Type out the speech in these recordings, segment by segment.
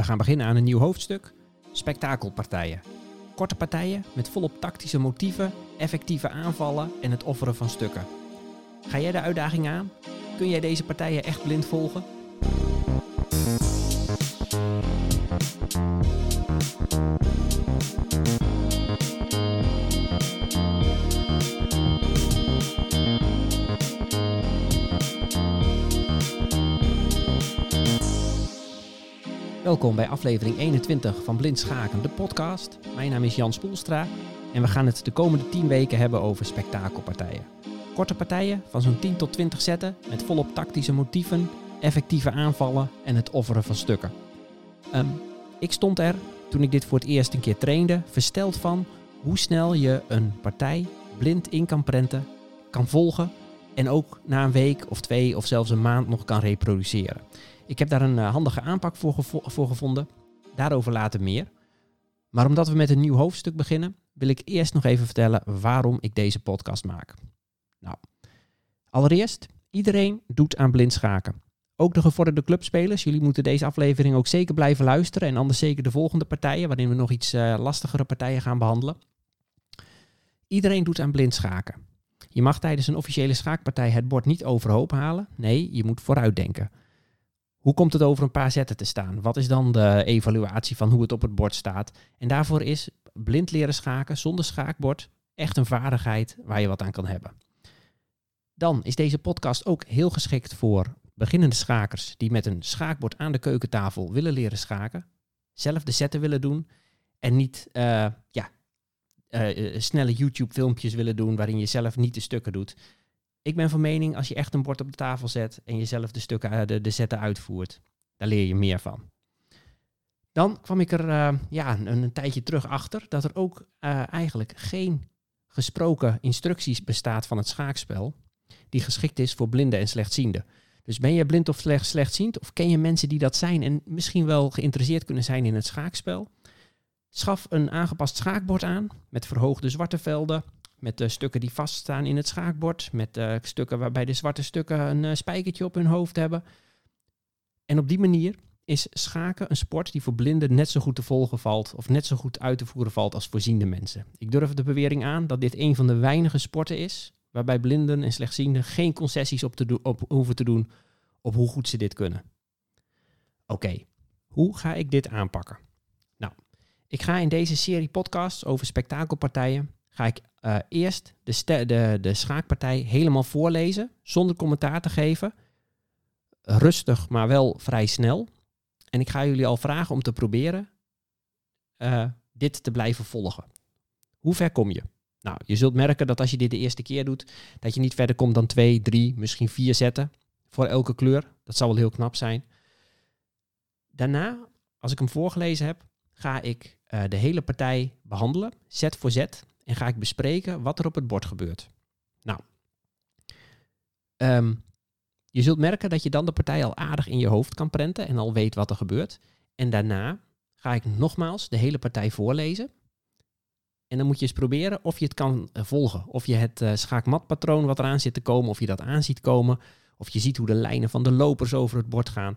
We gaan beginnen aan een nieuw hoofdstuk: spektakelpartijen. Korte partijen met volop tactische motieven, effectieve aanvallen en het offeren van stukken. Ga jij de uitdaging aan? Kun jij deze partijen echt blind volgen? Welkom bij aflevering 21 van Blind Schaken, de podcast. Mijn naam is Jan Spoelstra en we gaan het de komende 10 weken hebben over spektakelpartijen. Korte partijen van zo'n 10 tot 20 zetten met volop tactische motieven, effectieve aanvallen en het offeren van stukken. Ehm, ik stond er, toen ik dit voor het eerst een keer trainde, versteld van hoe snel je een partij blind in kan prenten, kan volgen en ook na een week of twee of zelfs een maand nog kan reproduceren. Ik heb daar een uh, handige aanpak voor, voor gevonden. Daarover later meer. Maar omdat we met een nieuw hoofdstuk beginnen, wil ik eerst nog even vertellen waarom ik deze podcast maak. Nou, allereerst, iedereen doet aan blind schaken. Ook de gevorderde clubspelers. Jullie moeten deze aflevering ook zeker blijven luisteren. En anders zeker de volgende partijen, waarin we nog iets uh, lastigere partijen gaan behandelen. Iedereen doet aan blind schaken. Je mag tijdens een officiële schaakpartij het bord niet overhoop halen. Nee, je moet vooruitdenken. Hoe komt het over een paar zetten te staan? Wat is dan de evaluatie van hoe het op het bord staat? En daarvoor is blind leren schaken zonder schaakbord echt een vaardigheid waar je wat aan kan hebben. Dan is deze podcast ook heel geschikt voor beginnende schakers die met een schaakbord aan de keukentafel willen leren schaken, zelf de zetten willen doen en niet uh, ja, uh, snelle YouTube-filmpjes willen doen waarin je zelf niet de stukken doet. Ik ben van mening, als je echt een bord op de tafel zet en jezelf de stukken, eh, de, zetten uitvoert, daar leer je meer van. Dan kwam ik er uh, ja, een, tijdje terug achter dat er ook uh, eigenlijk geen gesproken instructies bestaat van het schaakspel die geschikt is voor blinden en slechtzienden. Dus ben je blind of slecht, slechtziend of ken je mensen die dat zijn en misschien wel geïnteresseerd kunnen zijn in het schaakspel? Schaf een aangepast schaakbord aan met verhoogde zwarte velden, met de stukken die vaststaan in het schaakbord. Met uh, stukken waarbij de zwarte stukken een uh, spijkertje op hun hoofd hebben. En op die manier is schaken een sport die voor blinden net zo goed te volgen valt. Of net zo goed uit te voeren valt als voorziende mensen. Ik durf de bewering aan dat dit een van de weinige sporten is. Waarbij blinden en slechtzienden geen concessies op, te op hoeven te doen op hoe goed ze dit kunnen. Oké, hoe ga ik dit aanpakken? Nou, ik ga in deze serie podcasts over spektakelpartijen ga ik uh, eerst de, de, de schaakpartij helemaal voorlezen, zonder commentaar te geven. Rustig, maar wel vrij snel. En ik ga jullie al vragen om te proberen uh, dit te blijven volgen. Hoe ver kom je? Nou, je zult merken dat als je dit de eerste keer doet, dat je niet verder komt dan twee, drie, misschien vier zetten voor elke kleur. Dat zal wel heel knap zijn. Daarna, als ik hem voorgelezen heb, ga ik uh, de hele partij behandelen, zet voor zet en ga ik bespreken wat er op het bord gebeurt. Nou, um, je zult merken dat je dan de partij al aardig in je hoofd kan prenten en al weet wat er gebeurt. En daarna ga ik nogmaals de hele partij voorlezen. En dan moet je eens proberen of je het kan eh, volgen. Of je het uh, schaakmatpatroon wat eraan zit te komen, of je dat aan ziet komen. Of je ziet hoe de lijnen van de lopers over het bord gaan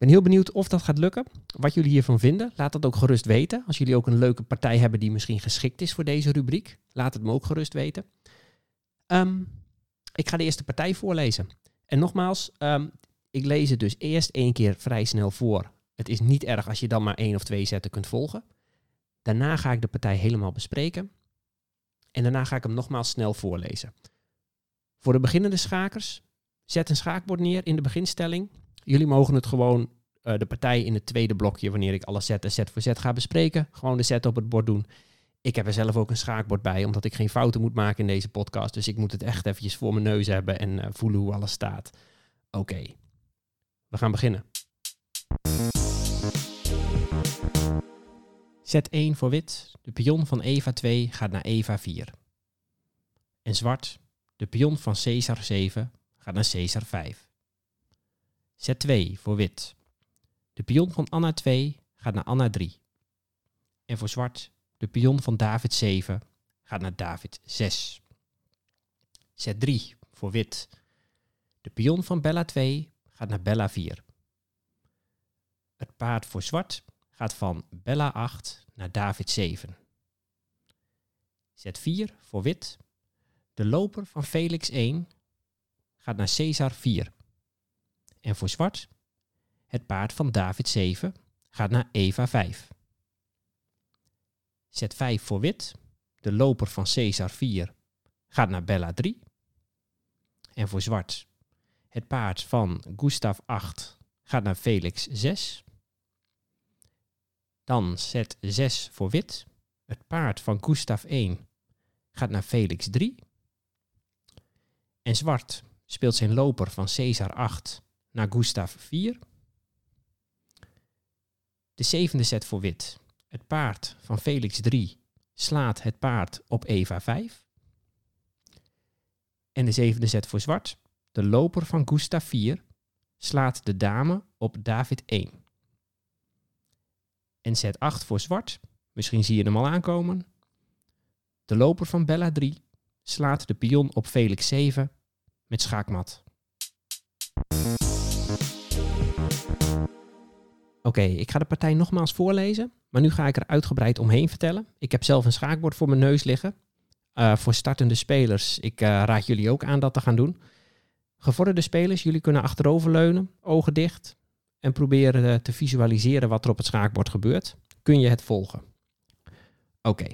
ben heel benieuwd of dat gaat lukken. Wat jullie hiervan vinden, laat dat ook gerust weten. Als jullie ook een leuke partij hebben die misschien geschikt is voor deze rubriek, laat het me ook gerust weten. Um, ik ga de eerste partij voorlezen. En nogmaals, um, ik lees het dus eerst één keer vrij snel voor. Het is niet erg als je dan maar één of twee zetten kunt volgen. Daarna ga ik de partij helemaal bespreken. En daarna ga ik hem nogmaals snel voorlezen. Voor de beginnende schakers, zet een schaakbord neer in de beginstelling Jullie mogen het gewoon uh, de partij in het tweede blokje, wanneer ik alle zetten set voor set ga bespreken, gewoon de set op het bord doen. Ik heb er zelf ook een schaakbord bij, omdat ik geen fouten moet maken in deze podcast. Dus ik moet het echt eventjes voor mijn neus hebben en uh, voelen hoe alles staat. Oké, we gaan beginnen. Zet 1 voor wit. De pion van Eva 2 gaat naar Eva 4. En zwart. De pion van Caesar 7 gaat naar Caesar 5. Zet 2 voor wit. De pion van Anna 2 gaat naar Anna 3. En voor zwart, de pion van David 7 gaat naar David 6. Zet 3 voor wit. De pion van Bella 2 gaat naar Bella 4. Het paard voor zwart gaat van Bella 8 naar David 7. Zet 4 voor wit. De loper van Felix 1 gaat naar Caesar 4. En voor zwart, het paard van David 7 gaat naar Eva 5. Zet 5 voor wit. De loper van Caesar 4 gaat naar Bella 3. En voor zwart, het paard van Gustav 8 gaat naar Felix 6. Dan zet 6 voor wit. Het paard van Gustav 1 gaat naar Felix 3. En zwart speelt zijn loper van Caesar 8 naar Gustav 4. De zevende zet voor wit. Het paard van Felix 3 slaat het paard op Eva 5. En de zevende zet voor zwart. De loper van Gustav 4 slaat de dame op David 1. En zet 8 voor zwart. Misschien zie je hem al aankomen. De loper van Bella 3 slaat de pion op Felix 7 met schaakmat. Oké, ik ga de partij nogmaals voorlezen, maar nu ga ik er uitgebreid omheen vertellen. Ik heb zelf een schaakbord voor mijn neus liggen. Uh, voor startende spelers, ik uh, raad jullie ook aan dat te gaan doen. Gevorderde spelers, jullie kunnen achteroverleunen, ogen dicht en proberen uh, te visualiseren wat er op het schaakbord gebeurt. Kun je het volgen? Oké.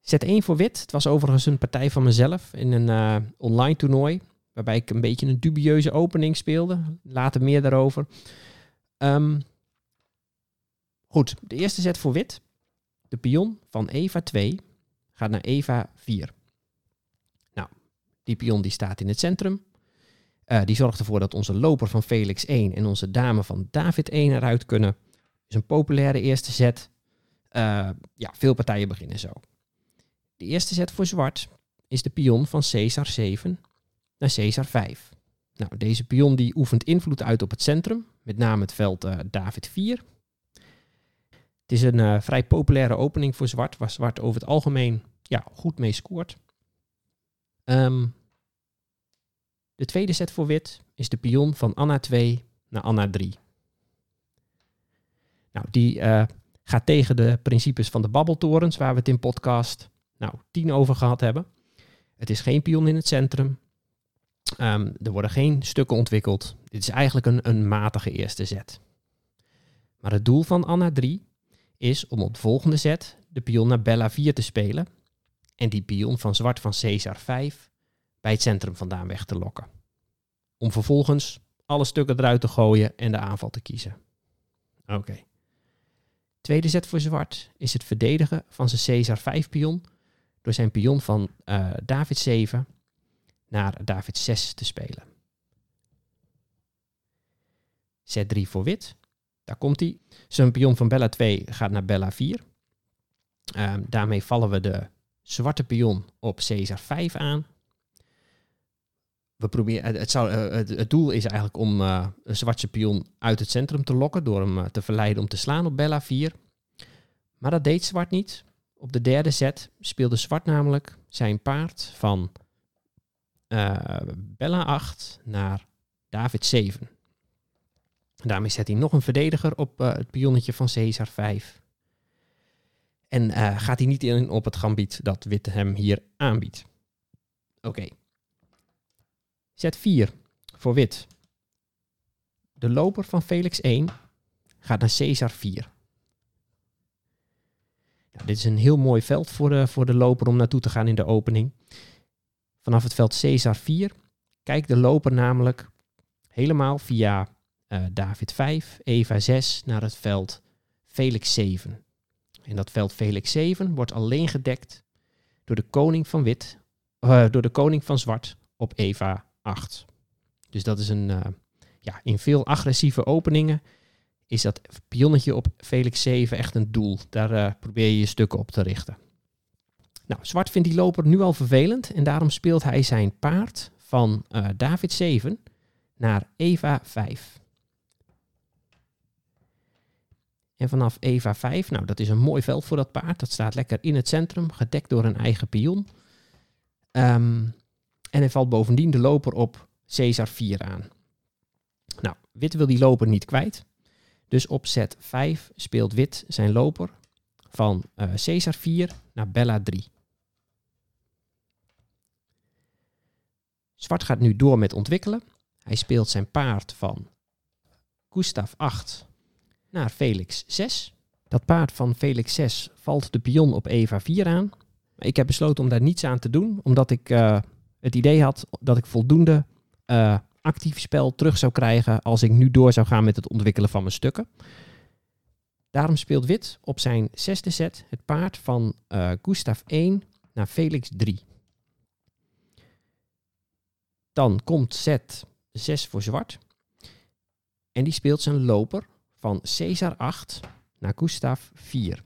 Zet 1 voor wit. Het was overigens een partij van mezelf in een online toernooi. Waarbij ik een beetje een dubieuze opening speelde. Later meer daarover. Um, goed, de eerste zet voor wit. De pion van Eva 2 gaat naar Eva 4. Nou, die pion die staat in het centrum. Uh, die zorgt ervoor dat onze loper van Felix 1 en onze dame van David 1 eruit kunnen. Is een populaire eerste zet. Uh, ja, veel partijen beginnen zo. De eerste zet voor zwart is de pion van Caesar 7 naar Caesar 5. Nou, deze pion die oefent invloed uit op het centrum, met name het veld uh, David 4. Het is een uh, vrij populaire opening voor zwart, waar zwart over het algemeen ja, goed mee scoort. Um, de tweede set voor wit is de pion van Anna 2 naar Anna 3. Nou, die uh, gaat tegen de principes van de babbeltorens, waar we het in podcast nou, 10 over gehad hebben. Het is geen pion in het centrum. Um, er worden geen stukken ontwikkeld. Dit is eigenlijk een, een matige eerste zet. Maar het doel van Anna 3 is om op de volgende zet de pion naar Bella 4 te spelen en die pion van zwart van Caesar 5 bij het centrum vandaan weg te lokken. Om vervolgens alle stukken eruit te gooien en de aanval te kiezen. Oké. Tweede zet voor zwart is het verdedigen van zijn Caesar 5 pion door zijn pion van uh, David 7 naar David 6 te spelen. Zet 3 voor wit. Daar komt hij. Zijn pion van Bella 2 gaat naar Bella 4. Uh, daarmee vallen we de zwarte pion op Caesar 5 aan. We proberen, uh, het, doel is eigenlijk om uh, een zwarte pion uit het centrum te lokken door hem uh, te verleiden om te slaan op Bella 4. Maar dat deed zwart niet. Op de derde set speelde zwart namelijk zijn paard van Bella 8 naar David 7. Daarmee zet hij nog een verdediger op het pionnetje van Caesar 5. En gaat hij niet in op het gambiet dat wit hem hier aanbiedt. Oké. Zet 4 voor wit. De loper van Felix 1 gaat naar Caesar 4. Nou, dit is een heel mooi veld voor de, voor de loper om naartoe te gaan in de opening. Vanaf het veld Caesar 4 kijkt de loper namelijk helemaal via uh, David 5, Eva 6 naar het veld Felix 7. En dat veld Felix 7 wordt alleen gedekt door de koning van wit, uh, door de koning van zwart op Eva 8. Dus dat is een, uh, ja, in veel agressieve openingen is dat pionnetje op Felix 7 echt een doel. Daar probeer je je stukken op te richten. Nou, zwart vindt die loper nu al vervelend en daarom speelt hij zijn paard van David 7 naar Eva 5. En vanaf Eva 5, nou dat is een mooi veld voor dat paard. Dat staat lekker in het centrum, gedekt door een eigen pion. Um, en hij valt bovendien de loper op Caesar 4 aan. Nou, wit wil die loper niet kwijt. Dus op set 5 speelt wit zijn loper van uh, Caesar 4 naar Bella 3. Zwart gaat nu door met ontwikkelen. Hij speelt zijn paard van Gustav 8 naar Felix 6. Dat paard van Felix 6 valt de pion op Eva 4 aan. Ik heb besloten om daar niets aan te doen, omdat ik uh, het idee had dat ik voldoende uh, actief spel terug zou krijgen als ik nu door zou gaan met het ontwikkelen van mijn stukken. Daarom speelt wit op zijn zesde set het paard van uh, Gustav 1 naar Felix 3. Dan komt set 6 voor zwart. En die speelt zijn loper van Caesar 8 naar Gustav 4.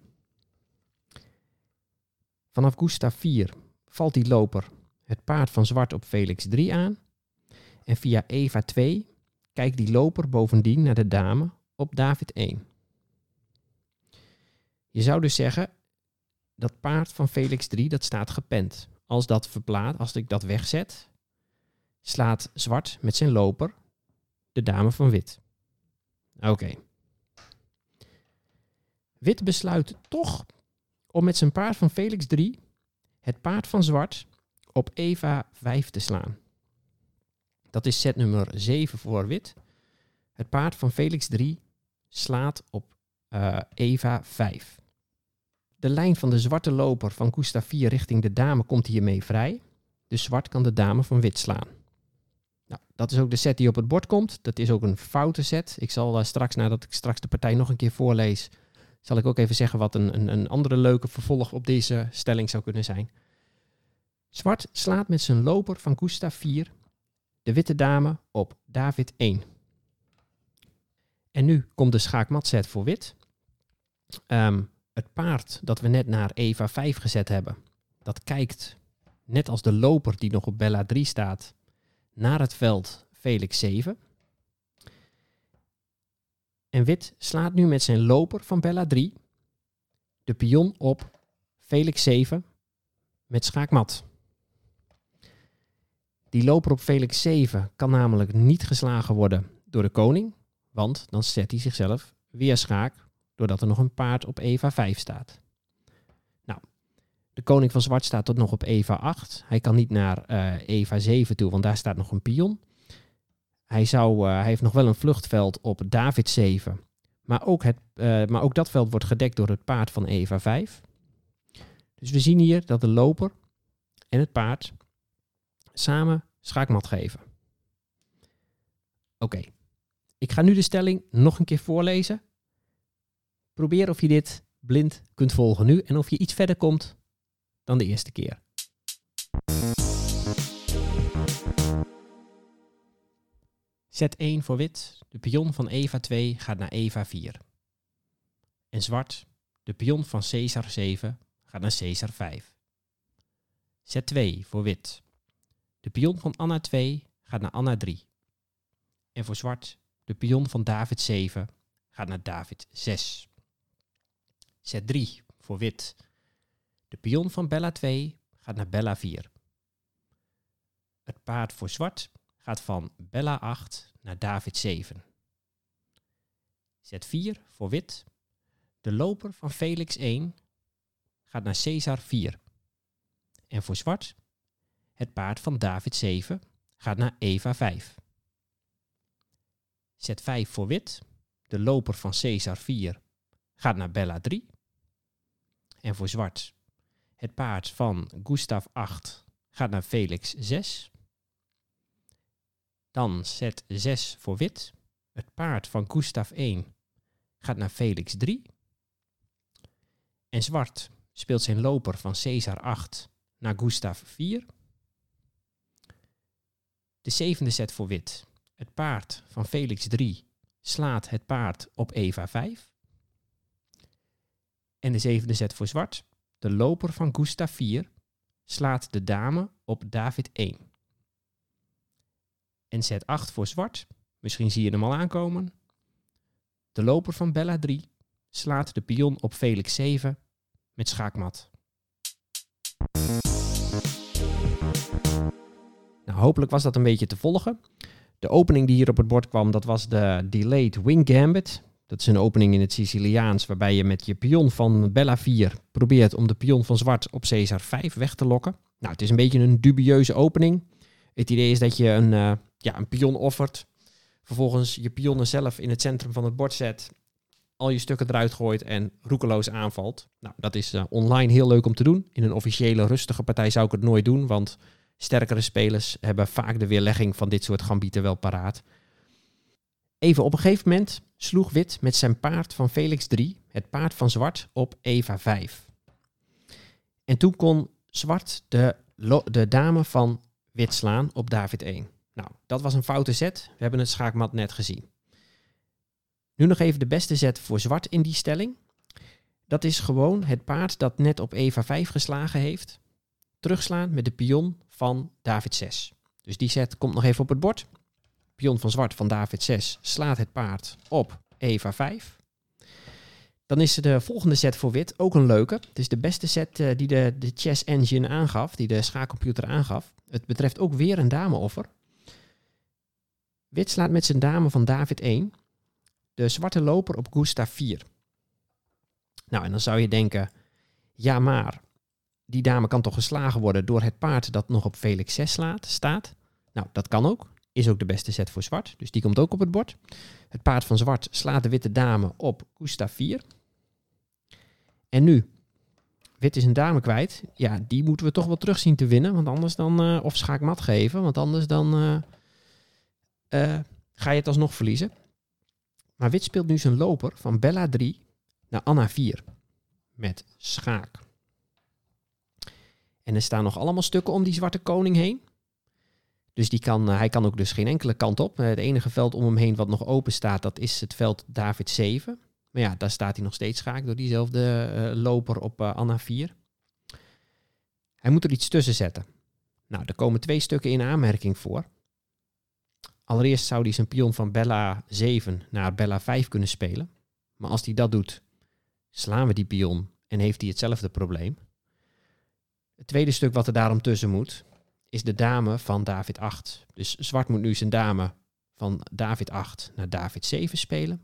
Vanaf Gustav 4 valt die loper het paard van zwart op Felix 3 aan. En via Eva 2 kijkt die loper bovendien naar de dame op David 1. Je zou dus zeggen, dat paard van Felix 3, dat staat gepend. Als dat verplaat, als ik dat wegzet, slaat zwart met zijn loper de dame van wit. Oké. Wit besluit toch om met zijn paard van Felix 3 het paard van zwart op Eva 5 te slaan. Dat is set nummer 7 voor wit. Het paard van Felix 3 slaat op uh, Eva 5. De lijn van de zwarte loper van Gustav 4 richting de dame komt hiermee vrij. Dus zwart kan de dame van wit slaan. Nou, dat is ook de set die op het bord komt. Dat is ook een foute set. Ik zal uh, straks, nadat ik straks de partij nog een keer voorlees, zal ik ook even zeggen wat een, een, een andere leuke vervolg op deze stelling zou kunnen zijn. Zwart slaat met zijn loper van Gustav 4 de witte dame op David 1. En nu komt de schaakmatset voor wit. Um, het paard dat we net naar Eva 5 gezet hebben, dat kijkt, net als de loper die nog op Bella 3 staat, naar het veld Felix 7. En wit slaat nu met zijn loper van Bella 3 de pion op Felix 7 met schaakmat. Die loper op Felix 7 kan namelijk niet geslagen worden door de koning, want dan zet hij zichzelf weer schaak, doordat er nog een paard op Eva 5 staat. Nou, de koning van zwart staat tot nog op Eva 8. Hij kan niet naar uh, Eva 7 toe, want daar staat nog een pion. Hij, zou, hij heeft nog wel een vluchtveld op David 7, maar ook, het, uh, maar ook dat veld wordt gedekt door het paard van Eva 5. Dus we zien hier dat de loper en het paard samen schaakmat geven. Oké, ik ga nu de stelling nog een keer voorlezen. Probeer of je dit blind kunt volgen nu en of je iets verder komt dan de eerste keer. Zet 1 voor wit. De pion van Eva 2 gaat naar Eva 4. En zwart. De pion van Caesar 7 gaat naar Caesar 5. Zet 2 voor wit. De pion van Anna 2 gaat naar Anna 3. En voor zwart, de pion van David 7 gaat naar David 6. Zet 3 voor wit. De pion van Bella 2 gaat naar Bella 4. Het paard voor zwart gaat van Bella 8 naar David 7. Zet 4 voor wit. De loper van Felix 1 gaat naar Caesar 4. En voor zwart het paard van David 7 gaat naar Eva 5. Zet 5 voor wit. De loper van Caesar 4 gaat naar Bella 3. En voor zwart. Het paard van Gustav 8 gaat naar Felix 6. Dan zet 6 voor wit. Het paard van Gustav 1 gaat naar Felix 3. En zwart speelt zijn loper van Caesar 8 naar Gustav 4. De zevende set voor wit. Het paard van Felix 3 slaat het paard op Eva 5. En de zevende set voor zwart. De loper van Gustav 4 slaat de dame op David 1. En set 8 voor zwart. Misschien zie je hem al aankomen. De loper van Bella 3 slaat de pion op Felix 7 met schaakmat. Nou, hopelijk was dat een beetje te volgen. De opening die hier op het bord kwam, dat was de Delayed Wing Gambit. Dat is een opening in het Siciliaans waarbij je met je pion van Bella 4 probeert om de pion van zwart op Caesar 5 weg te lokken. Nou, het is een beetje een dubieuze opening. Het idee is dat je een, uh, ja, een pion offert. Vervolgens je pionnen zelf in het centrum van het bord zet. Al je stukken eruit gooit en roekeloos aanvalt. Nou, dat is uh, online heel leuk om te doen. In een officiële rustige partij zou ik het nooit doen. Want sterkere spelers hebben vaak de weerlegging van dit soort gambieten wel paraat. Even op een gegeven moment sloeg wit met zijn paard van Felix 3, het paard van zwart, op Eva 5. En toen kon zwart de, de dame van wit slaan op David 1. Nou, dat was een foute zet. We hebben het schaakmat net gezien. Nu nog even de beste zet voor zwart in die stelling. Dat is gewoon het paard dat net op Eva 5 geslagen heeft. Terugslaan met de pion van David 6. Dus die zet komt nog even op het bord. Pion van zwart van David 6 slaat het paard op Eva 5. Dan is de volgende set voor wit ook een leuke. Het is de beste set uh, die de, de chess engine aangaf, die de schaakcomputer aangaf. Het betreft ook weer een dameoffer. Wit slaat met zijn dame van David 1 de zwarte loper op Gustav 4. Nou, en dan zou je denken, ja maar, die dame kan toch geslagen worden door het paard dat nog op Felix 6 slaat, staat? Nou, dat kan ook. Is ook de beste set voor zwart, dus die komt ook op het bord. Het paard van zwart slaat de witte dame op Gustav 4. En nu, wit is een dame kwijt. Ja, die moeten we toch wel terug zien te winnen, want anders dan, uh, of schaakmat geven, want anders dan uh, uh, ga je het alsnog verliezen. Maar wit speelt nu zijn loper van Bella 3 naar Anna 4 met schaak. En er staan nog allemaal stukken om die zwarte koning heen. Dus die kan, hij kan ook dus geen enkele kant op. Het enige veld om hem heen wat nog open staat, dat is het veld David 7. Maar ja, daar staat hij nog steeds schaak door diezelfde loper op Anna 4. Hij moet er iets tussen zetten. Nou, er komen twee stukken in aanmerking voor. Allereerst zou hij zijn pion van Bella 7 naar Bella 5 kunnen spelen. Maar als hij dat doet, slaan we die pion en heeft hij hetzelfde probleem. Het tweede stuk wat er daarom tussen moet, is de dame van David 8. Dus zwart moet nu zijn dame van David 8 naar David 7 spelen.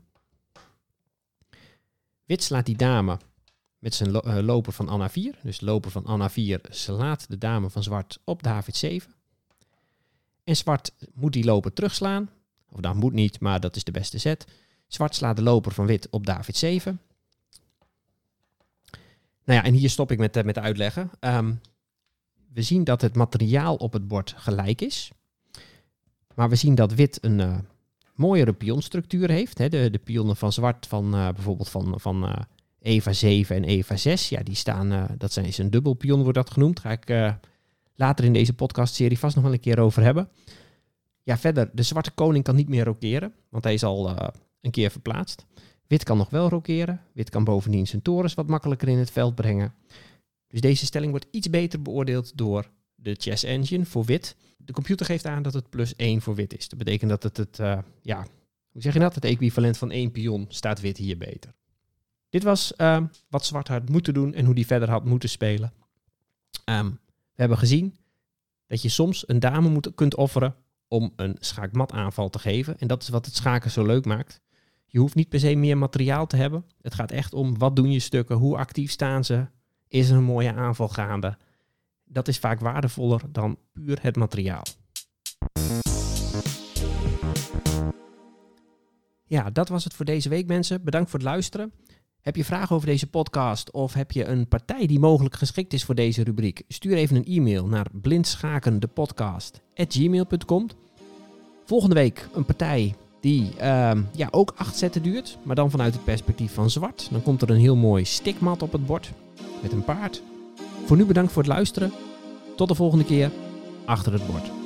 Wit slaat die dame met zijn uh, loper van Anna 4. Dus loper van Anna 4 slaat de dame van zwart op David 7. En zwart moet die loper terugslaan. Of dat moet niet, maar dat is de beste zet. Zwart slaat de loper van wit op David 7. Nou ja, en hier stop ik met, met uitleggen. Um, we zien dat het materiaal op het bord gelijk is. Maar we zien dat wit een uh, mooiere pionstructuur heeft. Hè. De, de pionnen van zwart van uh, bijvoorbeeld van, van EVA 7 en EVA 6. Ja, die staan, dat zijn, is een dubbel pion wordt dat genoemd. Ga ik later in deze podcastserie vast nog wel een keer over hebben. Ja, verder, de zwarte koning kan niet meer rokeren, want hij is al een keer verplaatst. Wit kan nog wel rokeren. Wit kan bovendien zijn torens wat makkelijker in het veld brengen. Dus deze stelling wordt iets beter beoordeeld door de chess engine voor wit. De computer geeft aan dat het plus 1 voor wit is. Dat betekent dat het, het uh, ja, hoe zeg je dat? Het equivalent van één pion staat wit hier beter. Dit was uh, wat zwart had moeten doen en hoe die verder had moeten spelen. We hebben gezien dat je soms een dame moet, kunt offeren om een schaakmat aanval te geven. En dat is wat het schaken zo leuk maakt. Je hoeft niet per se meer materiaal te hebben. Het gaat echt om wat doen je stukken, hoe actief staan ze, is er een mooie aanval gaande. Dat is vaak waardevoller dan puur het materiaal. Ja, dat was het voor deze week mensen. Bedankt voor het luisteren. Heb je vragen over deze podcast of heb je een partij die mogelijk geschikt is voor deze rubriek? Stuur even een e-mail naar blindschakendepodcast.gmail.com Volgende week een partij die uh, ja, ook acht zetten duurt, maar dan vanuit het perspectief van zwart. Dan komt er een heel mooi stikmat op het bord met een paard. Voor nu bedankt voor het luisteren. Tot de volgende keer achter het bord.